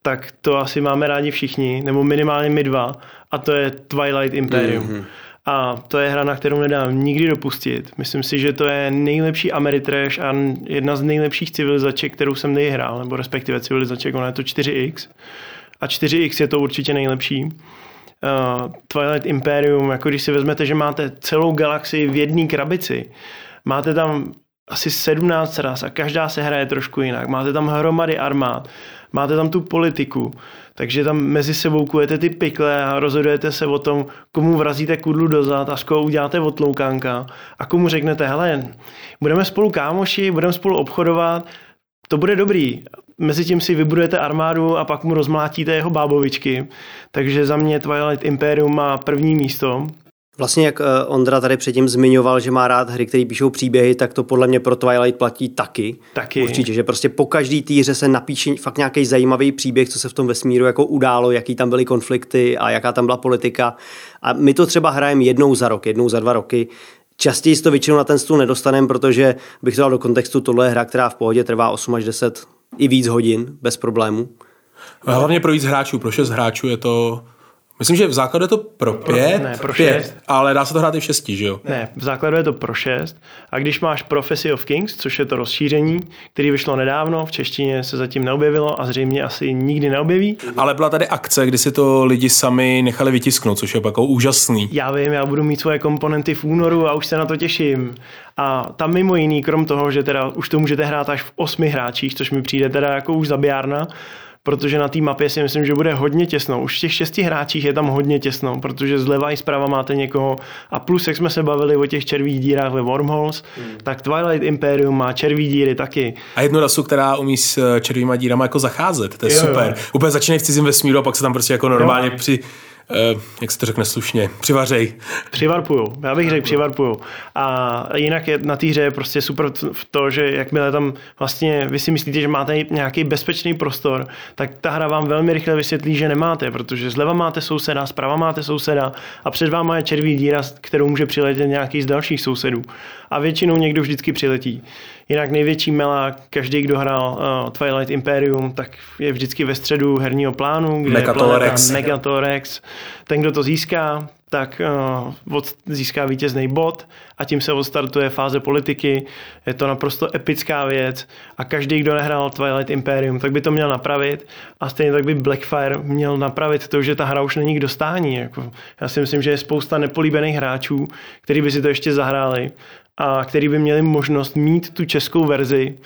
tak to asi máme rádi všichni, nebo minimálně my dva, a to je Twilight Imperium. Mm-hmm. A to je hra, na kterou nedám nikdy dopustit. Myslím si, že to je nejlepší Ameritrash a jedna z nejlepších civilizaček, kterou jsem kdy hrál, nebo respektive civilizaček, ona je to 4X. A 4X je to určitě nejlepší. Uh, Twilight Imperium, jako když si vezmete, že máte celou galaxii v jedné krabici, máte tam asi 17 ras a každá se hraje trošku jinak. Máte tam hromady armád, máte tam tu politiku, takže tam mezi sebou kujete ty pikle a rozhodujete se o tom, komu vrazíte kudlu dozad a s koho uděláte otloukánka a komu řeknete, hele, budeme spolu kámoši, budeme spolu obchodovat, to bude dobrý. Mezitím si vybudujete armádu a pak mu rozmlátíte jeho bábovičky. Takže za mě Twilight Imperium má první místo. Vlastně jak eh, Ondra tady předtím zmiňoval, že má rád hry, které píšou příběhy, tak to podle mě pro Twilight platí taky. Taky. Určitě, že prostě po každý týře se napíše fakt nějaký zajímavý příběh, co se v tom vesmíru jako událo, jaký tam byly konflikty a jaká tam byla politika. A my to třeba hrajeme jednou za rok, jednou za dva roky. Častěji to většinou na ten stůl nedostaneme, protože bych to dal do kontextu, tohle je hra, která v pohodě trvá 8 až 10 i víc hodin, bez problémů. A hlavně pro víc hráčů, pro šest hráčů je to Myslím, že v základu je to pro pět, ne, pro pět šest. ale dá se to hrát i v šesti, že jo? Ne, v základu je to pro 6. A když máš Prophecy of Kings, což je to rozšíření, který vyšlo nedávno, v češtině se zatím neobjevilo a zřejmě asi nikdy neobjeví. Ale byla tady akce, kdy si to lidi sami nechali vytisknout, což je jako úžasný. Já vím, já budu mít svoje komponenty v únoru a už se na to těším. A tam mimo jiný, krom toho, že teda už to můžete hrát až v osmi hráčích, což mi přijde teda jako už zabijárna, protože na té mapě si myslím, že bude hodně těsno. Už v těch šesti hráčích je tam hodně těsno, protože zleva i zprava máte někoho. A plus, jak jsme se bavili o těch červých dírách ve Wormholes, hmm. tak Twilight Imperium má červí díry taky. A jednu rasu, která umí s eh, červýma dírama jako zacházet, to je Jo, jo. super. Úplně začínají v cizím vesmíru a pak se tam prostě jako normálně Jo. při, eh, jak se to řekne slušně, přivařej. Přivarpuju, já bych řekl přivarpuju. A jinak je na té hře je prostě super v to, že jakmile tam vlastně vy si myslíte, že máte nějaký bezpečný prostor, tak ta hra vám velmi rychle vysvětlí, že nemáte, protože zleva máte souseda, zprava máte souseda a před váma je červí díra, kterou může přiletět nějaký z dalších sousedů. A většinou někdo vždycky přiletí. Jinak největší melák, každý, kdo hrál uh, Twilight Imperium, tak je vždycky ve středu herního plánu, kde je Megatorex. planeta Megatorex. Ten, kdo to získá, tak uh, od, získá vítězný bod a tím se odstartuje fáze politiky. Je to naprosto epická věc a každý, kdo nehrál Twilight Imperium, tak by to měl napravit a stejně tak by Blackfire měl napravit to, že ta hra už není k dostání. Jako, já si myslím, že je spousta nepolíbených hráčů, kteří by si to ještě zahráli a který by měli možnost mít tu českou verzi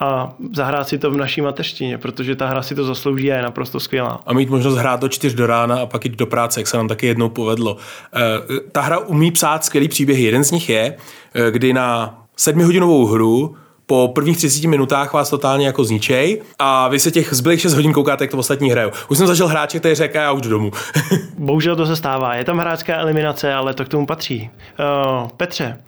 a zahrát si to v naší mateřštině, protože ta hra si to zaslouží a je naprosto skvělá. A mít možnost hrát do čtyř do rána a pak jít do práce, jak se nám taky jednou povedlo. Eh, Ta hra umí psát skvělý příběhy. Jeden z nich je, eh, kdy na sedmihodinovou hru po prvních 30 minutách vás totálně jako zničej a vy se těch zbylých 6 hodin koukáte, jak to ostatní hrajou. Už jsem zažil hráče, který řekl, já už jdu domů. Bohužel to se stává. Je tam hráčská eliminace, ale to k tomu patří. Uh, Petře,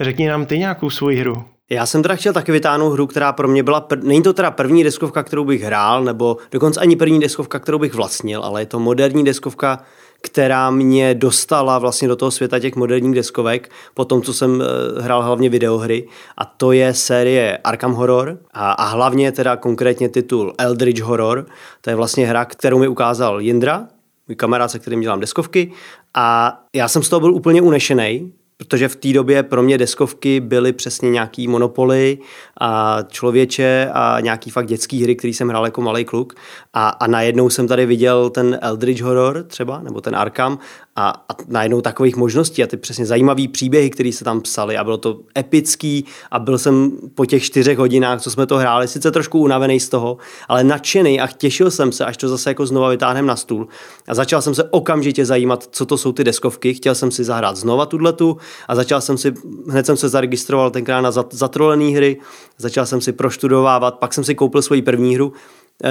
řekni nám ty nějakou svoji hru. Já jsem teda chtěl taky vytáhnout hru, která pro mě byla, pr- není to teda první deskovka, kterou bych hrál, nebo dokonce ani první deskovka, kterou bych vlastnil, ale je to moderní deskovka, která mě dostala vlastně do toho světa těch moderních deskovek, po tom, co jsem eh, hrál hlavně videohry. A to je série Arkham Horror a, a hlavně teda konkrétně titul Eldritch Horror. To je vlastně hra, kterou mi ukázal Jindra, můj kamarád, se kterým dělám deskovky. A já jsem z toho byl úplně unešený, protože v té době pro mě deskovky byly přesně nějaký monopoly a člověče a nějaký fakt dětský hry, který jsem hrál jako malý kluk. A, a najednou jsem tady viděl ten Eldritch Horror třeba, nebo ten Arkham a, a najednou takových možností a ty přesně zajímavý příběhy, které se tam psaly a bylo to epický a byl jsem po těch čtyřech hodinách, co jsme to hráli, sice trošku unavený z toho, ale nadšený a těšil jsem se, až to zase jako znova vytáhnem na stůl. A začal jsem se okamžitě zajímat, co to jsou ty deskovky, chtěl jsem si zahrát znova tuhletu a začal jsem si, hned jsem se zaregistroval tenkrát na zat- zatrolené hry, začal jsem si proštudovávat, pak jsem si koupil svoji první hru,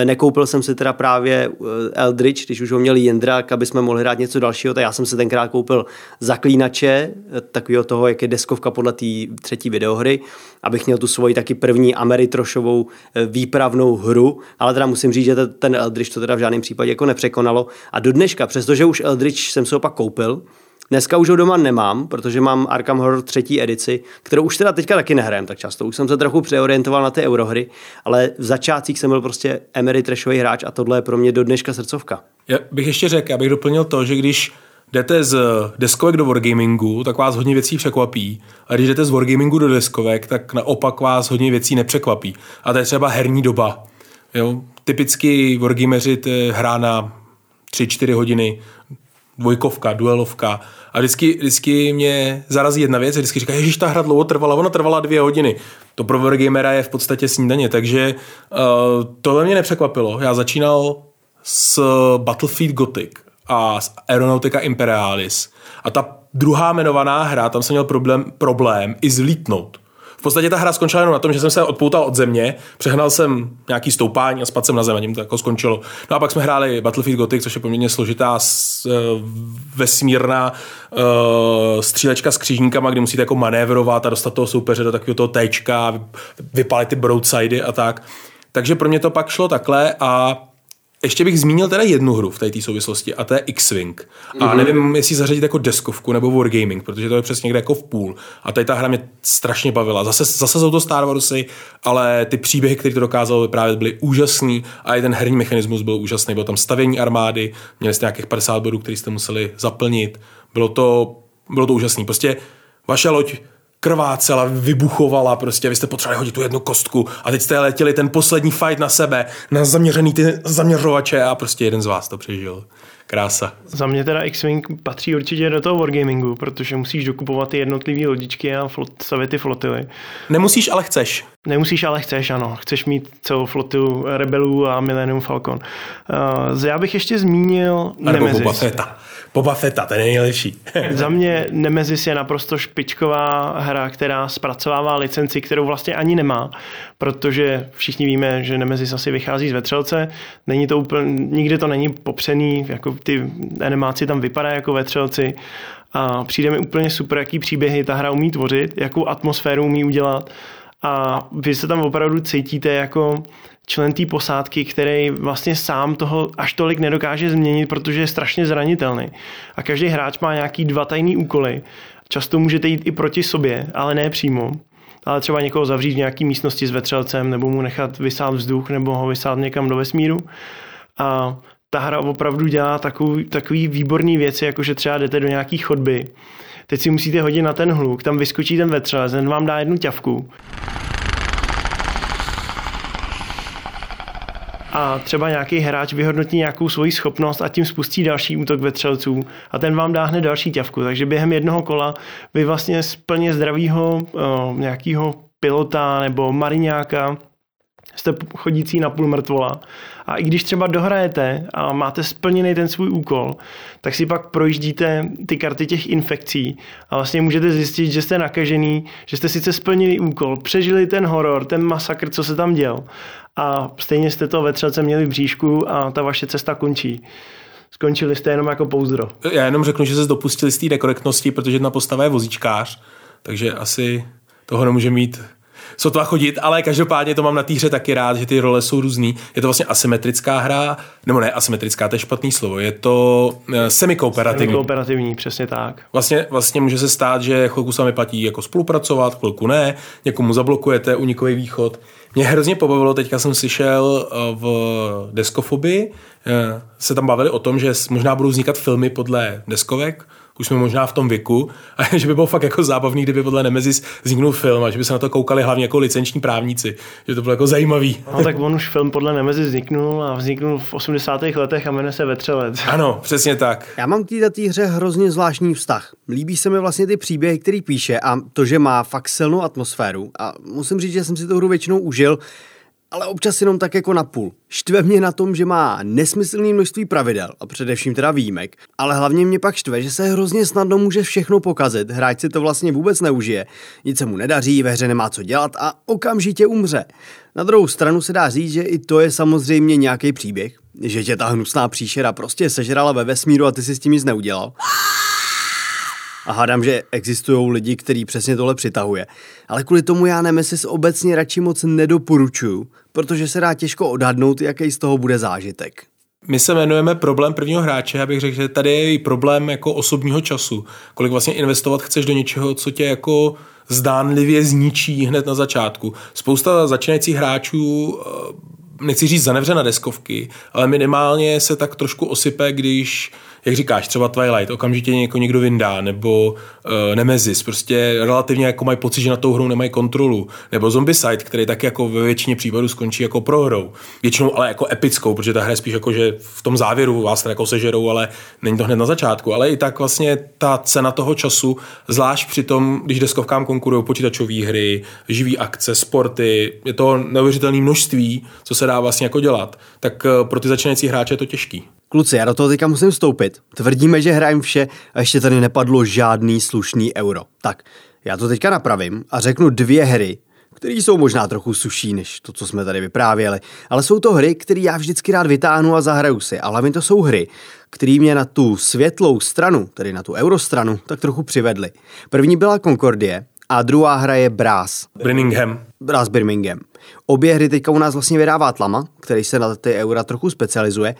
Nekoupil jsem si teda právě eh, Eldritch, když už ho měli Jindra, aby jsme mohli hrát něco dalšího, tak já jsem si tenkrát koupil Zaklínače, eh, takového toho, jak je deskovka podle té třetí videohry, abych měl tu svoji taky první Ameritrošovou eh, výpravnou hru, ale teda musím říct, že te- ten Eldritch to teda v žádném případě jako nepřekonalo. A do dneška, přestože už Eldritch jsem si ho pak koupil, Dneska už ho doma nemám, protože mám Arkham Horror třetí edici, kterou už teda teďka taky nehrajem tak často. Už jsem se trochu přeorientoval na ty eurohry, ale v začátcích jsem byl prostě Emery Trashový hráč a tohle je pro mě do dneška srdcovka. Já bych ještě řekl, já bych doplnil to, že když jdete z deskovek do wargamingu, tak vás hodně věcí překvapí. A když jdete z wargamingu do deskovek, tak naopak vás hodně věcí nepřekvapí. A to je třeba herní doba. Jo? Typicky wargameři hra na 3-4 hodiny, dvojkovka, duelovka. A vždycky, vždycky mě zarazí jedna věc, vždycky říká, že ta hra dlouho trvala, ona trvala dvě hodiny. To pro wargamera je v podstatě snídaně, takže uh, tohle mě nepřekvapilo. Já začínal s Battlefield Gothic a s Aeronautica Imperialis. A ta druhá jmenovaná hra, tam jsem měl problém, problém i zlítnout. V podstatě ta hra skončila jenom na tom, že jsem se odpoutal od země, přehnal jsem nějaký stoupání a spadl jsem na zem a tím to jako skončilo. No a pak jsme hráli Battlefield Gothic, což je poměrně složitá uh, vesmírná uh, střílečka s křížníkama, kdy musíte jako manévrovat a dostat toho soupeře do takového toho téčka, vypalit ty broadsidey a tak. Takže pro mě to pak šlo takhle a ještě bych zmínil teda jednu hru v té souvislosti a to je X-Wing. A mm-hmm. nevím, jestli zařadit jako deskovku nebo Wargaming, protože to je přesně někde jako v půl. A tady ta hra mě strašně bavila. Zase, zase jsou to Star Warsy, ale ty příběhy, které to dokázalo vyprávět, byly úžasný a i ten herní mechanismus byl úžasný. Bylo tam stavění armády, měli jste nějakých 50 bodů, které jste museli zaplnit. Bylo to, bylo to úžasný. Prostě vaše loď krvácela, vybuchovala, prostě vy jste potřebovali hodit tu jednu kostku a teď jste letěli ten poslední fight na sebe, na zaměřený ty zaměřovače a prostě jeden z vás to přežil. Krása. Za mě teda X-Wing patří určitě do toho wargamingu, protože musíš dokupovat ty jednotlivé lodičky a flot, stavět ty flotily. Nemusíš, ale chceš. Nemusíš, ale chceš, ano. Chceš mít celou flotilu Rebelů a Millennium Falcon. Uh, já bych ještě zmínil Nemesis. Boba Fetta. Boba Fetta, ten je nejlepší. Za mě Nemesis je naprosto špičková hra, která zpracovává licenci, kterou vlastně ani nemá, protože všichni víme, že Nemesis asi vychází z vetřelce. Není to úplně, nikdy to není popřený, jako ty animáci tam vypadají jako vetřelci a přijde mi úplně super, jaký příběhy ta hra umí tvořit, jakou atmosféru umí udělat a vy se tam opravdu cítíte jako člen té posádky, který vlastně sám toho až tolik nedokáže změnit, protože je strašně zranitelný. A každý hráč má nějaký dva tajný úkoly. Často můžete jít i proti sobě, ale ne přímo. Ale třeba někoho zavřít v nějaké místnosti s vetřelcem, nebo mu nechat vysát vzduch, nebo ho vysát někam do vesmíru. A ta hra opravdu dělá takový, takový výborný věci, jako že třeba jdete do nějaký chodby, teď si musíte hodit na ten hluk, tam vyskočí ten vetřelec, ten vám dá jednu ťavku a třeba nějaký hráč vyhodnotí nějakou svoji schopnost a tím spustí další útok vetřelců a ten vám dá hned další ťavku. Takže během jednoho kola vy vlastně z plně zdravého uh, nějakého pilota nebo mariňáka jste chodící na půl mrtvola. A i když třeba dohrajete a máte splněný ten svůj úkol, tak si pak projíždíte ty karty těch infekcí a vlastně můžete zjistit, že jste nakažený, že jste sice splnili úkol, přežili ten horor, ten masakr, co se tam děl a stejně jste to ve třelce měli v bříšku a ta vaše cesta končí skončili jste jenom jako pouzdro. Já jenom řeknu, že se dopustili z té nekorektnosti, protože jedna postava je vozíčkář, takže asi toho nemůže mít sotva chodit, ale každopádně to mám na té hře taky rád, že ty role jsou různý. Je to vlastně asymetrická hra, nebo ne asymetrická, to je špatný slovo, je to uh, semikooperativní. Semikooperativní, přesně tak. Vlastně, vlastně může se stát, že chvilku se platí jako spolupracovat, chvilku ne, někomu zablokujete unikový východ. Mě hrozně pobavilo, teďka jsem slyšel eh, v Deskofobii, eh, se tam bavili o tom, že možná budou vznikat filmy podle deskovek, už jsme možná v tom věku, a že by bylo fakt jako zábavný, kdyby podle Nemezis vzniknul film a že by se na to koukali hlavně jako licenční právníci, že to bylo jako zajímavý. No tak on už film podle Nemezis vzniknul a vzniknul v 80. letech a jmenuje se Vetřelec. Ano, přesně tak. Já mám k této hře hrozně zvláštní vztah. Líbí se mi vlastně ty příběhy, který píše a to, že má fakt silnou atmosféru a musím říct, že jsem si tu hru většinou užil, ale občas jenom tak jako na půl. Štve mě na tom, že má nesmyslný množství pravidel a především teda výjimek, ale hlavně mě pak štve, že se hrozně snadno může všechno pokazit, hráč si to vlastně vůbec neužije, nic se mu nedaří, ve hře nemá co dělat a okamžitě umře. Na druhou stranu se dá říct, že i to je samozřejmě nějaký příběh, že tě ta hnusná příšera prostě sežrala ve vesmíru a ty si s tím nic neudělal. A hádám, že existují lidi, kteří přesně tohle přitahuje. Ale kvůli tomu já Nemesis obecně radši moc nedoporučuju, protože se dá těžko odhadnout, jaký z toho bude zážitek. My se jmenujeme problém prvního hráče, abych řekl, že tady je i problém jako osobního času. Kolik vlastně investovat chceš do něčeho, co tě jako zdánlivě zničí hned na začátku. Spousta začínajících hráčů eh, nechci říct zanevře na deskovky, ale minimálně se tak trošku osype, když jak říkáš, třeba Twilight, okamžitě něko někdo vyndá, nebo uh, Nemesis, prostě relativně jako mají pocit, že na tou hrou nemají kontrolu, nebo Zombicide, který tak jako ve většině případů skončí jako prohrou. Většinou ale jako epickou, protože ta hra je spíš jako, že v tom závěru vás jako sežerou, ale není to hned na začátku. Ale i tak vlastně ta cena toho času, zvlášť při tom, když deskovkám konkurují počítačové hry, živý akce, sporty, je to neuvěřitelné množství, co se dá vlastně jako dělat, tak eh, pro ty začínající hráče je to těžký. Kluci, já do toho teďka musím vstoupit. Tvrdíme, že hrajeme vše a ještě tady nepadlo žádný slušný euro. Tak, já to teďka napravím a řeknu dvě hry, které jsou možná trochu suší než to, co jsme tady vyprávěli, ale jsou to hry, které já vždycky rád vytáhnu a zahraju si. A hlavně to jsou hry, které mě na tu světlou stranu, tedy na tu eurostranu, tak trochu přivedly. První byla Concordie a druhá hra je Brass. Birmingham. Brass Birmingham. Obě hry teďka u nás vlastně vydává Tlama, který se na ty eura trochu specializuje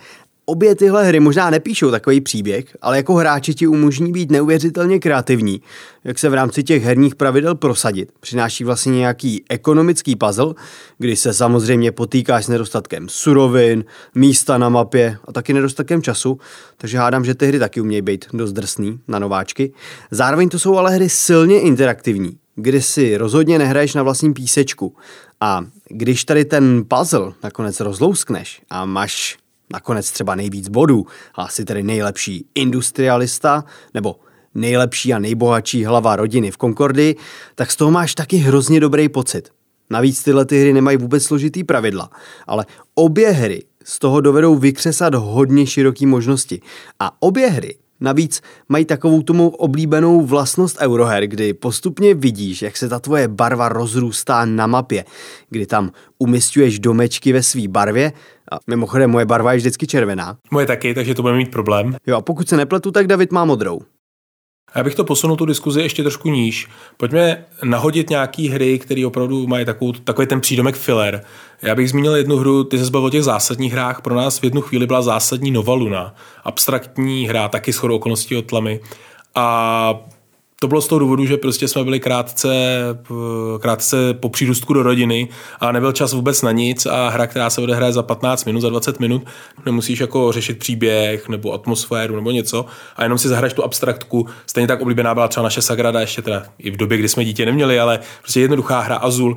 Obě tyhle hry možná nepíšou takový příběh, ale jako hráči ti umožní být neuvěřitelně kreativní, jak se v rámci těch herních pravidel prosadit. Přináší vlastně nějaký ekonomický puzzle, kdy se samozřejmě potýkáš s nedostatkem surovin, místa na mapě a taky nedostatkem času, takže hádám, že ty hry taky umějí být dost drsný na nováčky. Zároveň to jsou ale hry silně interaktivní, kdy si rozhodně nehraješ na vlastním písečku. A když tady ten puzzle nakonec rozlouskneš a máš nakonec třeba nejvíc bodů a asi tedy nejlepší industrialista nebo nejlepší a nejbohatší hlava rodiny v Concordii, tak z toho máš taky hrozně dobrý pocit. Navíc tyhle ty hry nemají vůbec složitý pravidla, ale obě hry z toho dovedou vykřesat hodně široký možnosti. A obě hry Navíc mají takovou tomu oblíbenou vlastnost euroher, kdy postupně vidíš, jak se ta tvoje barva rozrůstá na mapě, kdy tam umistuješ domečky ve své barvě. A mimochodem, moje barva je vždycky červená. Moje taky, takže to bude mít problém. Jo, a pokud se nepletu, tak David má modrou. Já bych to posunul tu diskuzi ještě trošku níž. Pojďme nahodit nějaký hry, které opravdu mají takovou, takový ten přídomek filler. Já bych zmínil jednu hru, ty se zbavil o těch zásadních hrách, pro nás v jednu chvíli byla zásadní Nova Luna. Abstraktní hra, taky s okolností od tlamy. A to bylo z toho důvodu, že prostě jsme byli krátce, krátce po přírůstku do rodiny a nebyl čas vůbec na nic a hra, která se odehraje za 15 minut, za 20 minut, nemusíš jako řešit příběh nebo atmosféru nebo něco a jenom si zahraješ tu abstraktku. Stejně tak oblíbená byla třeba naše Sagrada, ještě teda i v době, kdy jsme dítě neměli, ale prostě jednoduchá hra Azul.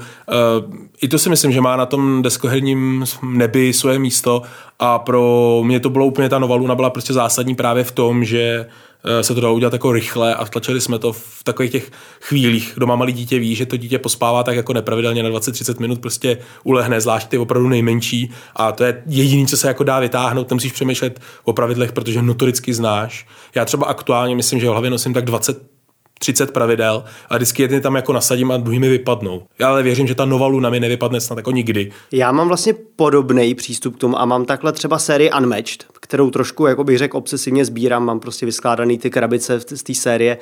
I to si myslím, že má na tom deskoherním nebi svoje místo a pro mě to bylo úplně ta Nova Luna byla prostě zásadní právě v tom, že Eh, se to dalo udělat jako rychle a tlačili jsme to v takových těch chvílích. Doma malý dítě ví, že to dítě pospává tak jako nepravidelně na 20-30 minut, prostě ulehne, zvlášť ty opravdu nejmenší a to je jediné, co se jako dá vytáhnout, musíš přemýšlet o pravidlech, protože notoricky znáš. Já třeba aktuálně myslím, že v hlavě nosím tak 20 30 pravidel a vždycky jedny tam jako nasadím a druhý mi vypadnou. Já ale věřím, že ta nová Luna mi nevypadne snad jako nikdy. Já mám vlastně podobný přístup k tomu a mám takhle třeba sérii Unmatched, kterou trošku, jako bych řekl, obsesivně sbírám, mám prostě vyskládaný ty krabice z té série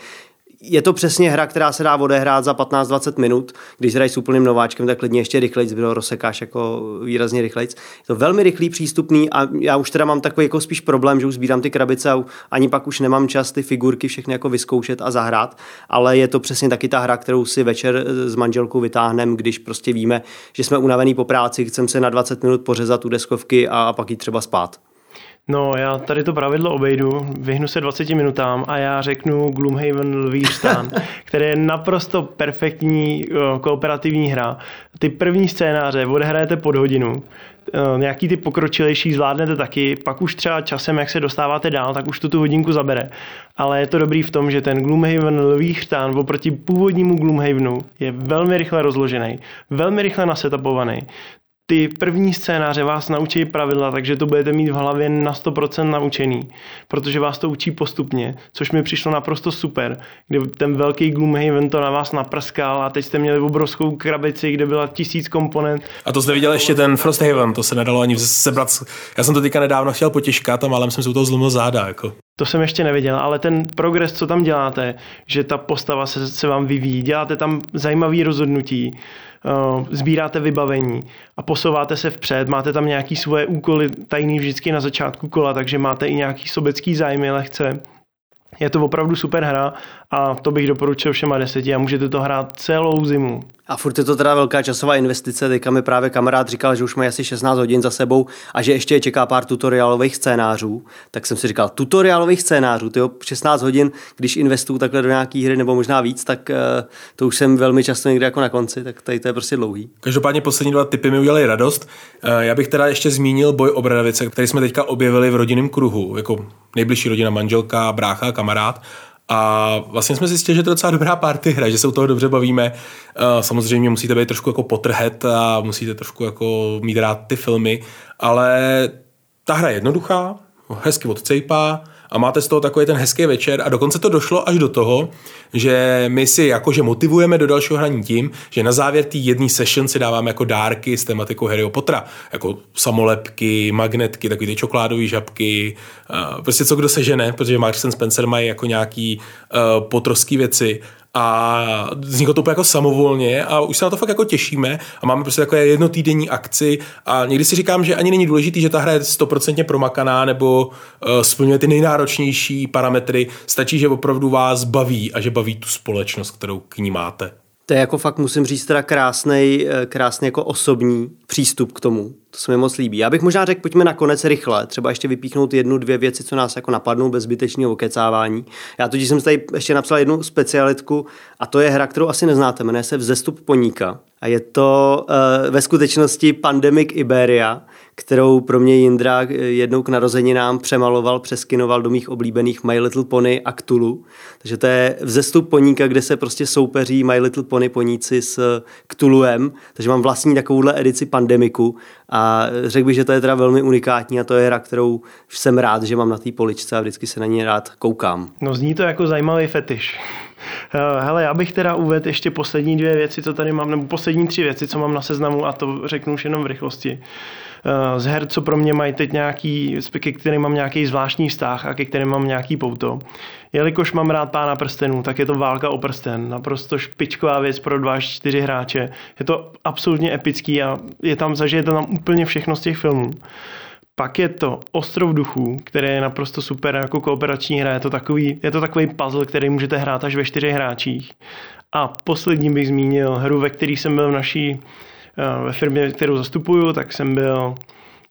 je to přesně hra, která se dá odehrát za 15-20 minut. Když hraješ s úplným nováčkem, tak klidně ještě rychlejc, bylo rozsekáš jako výrazně rychlejc. Je to velmi rychlý, přístupný a já už teda mám takový jako spíš problém, že už sbírám ty krabice a ani pak už nemám čas ty figurky všechny jako vyzkoušet a zahrát, ale je to přesně taky ta hra, kterou si večer s manželkou vytáhneme, když prostě víme, že jsme unavený po práci, chceme se na 20 minut pořezat u deskovky a pak jít třeba spát. No, já tady to pravidlo obejdu, vyhnu se 20 minutám a já řeknu Gloomhaven Lví stán, který je naprosto perfektní kooperativní hra. Ty první scénáře odehrajete pod hodinu, nějaký ty pokročilejší zvládnete taky, pak už třeba časem, jak se dostáváte dál, tak už to tu hodinku zabere. Ale je to dobrý v tom, že ten Gloomhaven Lví stán oproti původnímu Gloomhavenu je velmi rychle rozložený, velmi rychle nasetapovaný ty první scénáře vás naučí pravidla, takže to budete mít v hlavě na 100% naučený, protože vás to učí postupně, což mi přišlo naprosto super, kdy ten velký Gloomhaven to na vás naprskal a teď jste měli obrovskou krabici, kde byla tisíc komponent. A to jste viděl ještě ten Frosthaven, to se nedalo ani sebrat. Já jsem to teďka nedávno chtěl potěžkat a málem jsem se u toho zlomil záda. Jako. To jsem ještě neviděl, ale ten progres, co tam děláte, že ta postava se, se vám vyvíjí, děláte tam zajímavé rozhodnutí, sbíráte vybavení a posouváte se vpřed, máte tam nějaký svoje úkoly tajný vždycky na začátku kola, takže máte i nějaký sobecký zájmy lehce. Je to opravdu super hra a to bych doporučil všema deseti a můžete to hrát celou zimu. A furt je to teda velká časová investice, teďka mi právě kamarád říkal, že už má asi 16 hodin za sebou a že ještě je čeká pár tutoriálových scénářů, tak jsem si říkal, tutoriálových scénářů, tyjo, 16 hodin, když investuju takhle do nějaký hry nebo možná víc, tak uh, to už jsem velmi často někde jako na konci, tak tady to je prostě dlouhý. Každopádně poslední dva typy mi udělali radost. Uh, já bych teda ještě zmínil boj o Bradavice, který jsme teďka objevili v rodinném kruhu, jako nejbližší rodina, manželka, brácha, kamarád. A vlastně jsme zjistili, že to je docela dobrá party hra, že se u toho dobře bavíme. Samozřejmě musíte být trošku jako potrhet a musíte trošku jako mít rád ty filmy, ale ta hra je jednoduchá, hezky odcejpá a máte z toho takový ten hezký večer. A dokonce to došlo až do toho, že my si jakože motivujeme do dalšího hraní tím, že na závěr té jedné session si dáváme jako dárky s tematikou Harryho Pottera, jako samolepky, magnetky, takové ty čokoládové žabky, prostě co kdo sežene, protože Marks Spencer mají jako nějaký uh, potrovský věci a vzniklo to úplně jako samovolně a už se na to fakt jako těšíme a máme prostě takové jednotýdenní akci a někdy si říkám, že ani není důležitý, že ta hra je stoprocentně promakaná nebo uh, splňuje ty nejnáročnější parametry, stačí, že opravdu vás baví a že baví tu společnost, kterou k ní máte. To je jako fakt, musím říct, teda krásný, eh, krásný jako osobní přístup k tomu. To se mi moc líbí. Já bych možná řekl, pojďme nakonec rychle, třeba ještě vypíchnout jednu, dvě věci, co nás jako napadnou bez zbytečného okecávání. Já totiž jsem tady ještě napsal jednu specialitku a to je hra, kterou asi neznáte, jmenuje se Vzestup poníka. A je to uh, ve skutečnosti Pandemic Iberia, kterou pro mě Jindra jednou k narozeninám přemaloval, přeskinoval do mých oblíbených My Little Pony a Cthulhu. Takže to je vzestup poníka, kde se prostě soupeří My Little Pony poníci s Cthulhuem. Takže mám vlastní takovouhle edici Pandemiku a řekl bych, že to je teda velmi unikátní a to je hra, kterou jsem rád, že mám na té poličce a vždycky se na ní rád koukám. No zní to jako zajímavý fetiš. Eh, hele, já bych teda uvedl ještě poslední dvě věci, co tady mám, nebo poslední tři věci, co mám na seznamu a to řeknu už jenom v rychlosti. Eh, z her, co pro mě mají teď nějaký, ke kterým mám nějaký zvláštní vztah a ke kterým mám nějaký pouto. Jelikož mám rád pána prstenů, tak je to válka o prsten. Naprosto špičková věc pro dva až čtyři hráče. Je to absolutně epický a je tam, zažijete tam úplně všechno z těch filmů. Pak je to Ostrov duchů, který je naprosto super jako kooperační hra. Je to takový, je to takový puzzle, který můžete hrát až ve čtyřech hráčích. A poslední bych zmínil hru, ve který jsem byl v naší ve firmě, kterou zastupuju, tak jsem byl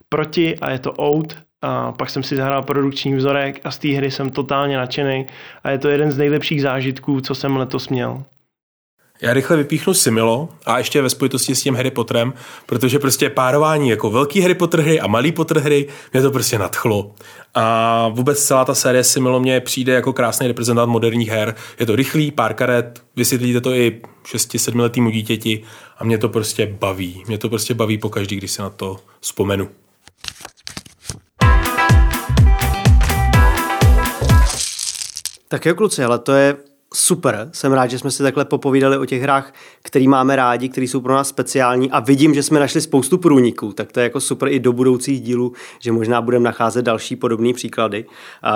proti a je to Out. A pak jsem si zahrál produkční vzorek a z té hry jsem totálně nadšený a je to jeden z nejlepších zážitků, co jsem letos měl. Já rychle vypíchnu Similo a ještě ve spojitosti s tím Harry Potterem, protože prostě párování jako velký Harry Potter hry a malý Potter hry mě to prostě nadchlo. A vůbec celá ta série Similo mě přijde jako krásný reprezentant moderních her. Je to rychlý, pár karet, vysvětlíte to i 6-7 letýmu dítěti a mě to prostě baví. Mě to prostě baví pokaždý, když se na to vzpomenu. Tak jo, kluci, ale to je super. Jsem rád, že jsme si takhle popovídali o těch hrách, které máme rádi, které jsou pro nás speciální a vidím, že jsme našli spoustu průniků, tak to je jako super i do budoucích dílů, že možná budeme nacházet další podobné příklady.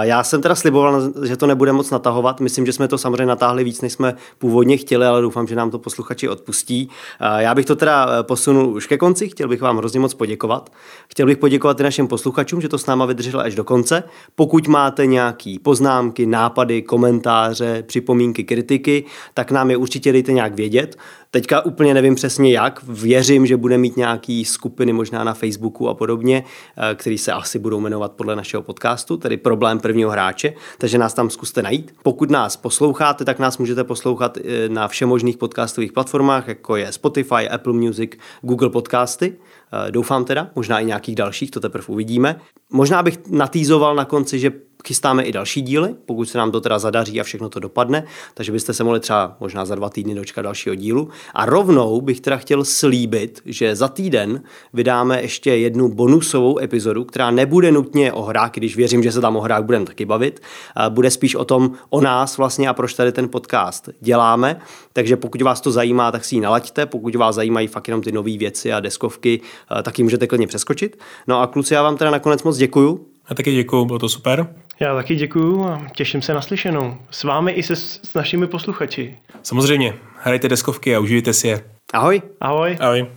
Já jsem teda sliboval, že to nebude moc natahovat. Myslím, že jsme to samozřejmě natáhli víc, než jsme původně chtěli, ale doufám, že nám to posluchači odpustí. Já bych to teda eh, posunul už ke konci, chtěl bych vám hrozně moc poděkovat. Chtěl bych poděkovat i našim posluchačům, že to s náma vydrželo až do konce. Pokud máte nějaké poznámky, nápady, komentáře, připomínky, připomínky, kritiky, tak nám je určitě dejte nějak vědět. Teďka úplně nevím přesně jak, věřím, že bude mít nějaký skupiny možná na Facebooku a podobně, eh, který se asi budou jmenovat podle našeho podcastu, tedy problém prvního hráče, takže nás tam zkuste najít. Pokud nás posloucháte, tak nás můžete poslouchat eh, na všemožných podcastových platformách, jako je Spotify, Apple Music, Google Podcasty. Eh, doufám teda, možná i nějakých dalších, to teprve uvidíme. Možná bych natýzoval na konci, že chystáme i další díly, pokud se nám to teda zadaří a všechno to dopadne, takže byste se mohli třeba možná za dva týdny dočkat dalšího dílu. A rovnou bych teda chtěl slíbit, že za týden vydáme ještě jednu bonusovou epizodu, která nebude nutně o hrách, když věřím, že se tam o hrách budeme taky bavit. Bude spíš o tom, o nás vlastně a proč tady ten podcast děláme. Takže pokud vás to zajímá, tak si ji nalaďte. Pokud vás zajímají fakt jenom ty nové věci a deskovky, tak ji můžete klidně přeskočit. No a kluci, já vám teda nakonec moc děkuju. Já taky děkuju, bylo to super. Já taky děkuju a těším se na slyšenou. S vámi i se s našimi posluchači. Samozřejmě, hrajte deskovky a užijte si je. Ahoj. Ahoj. Ahoj.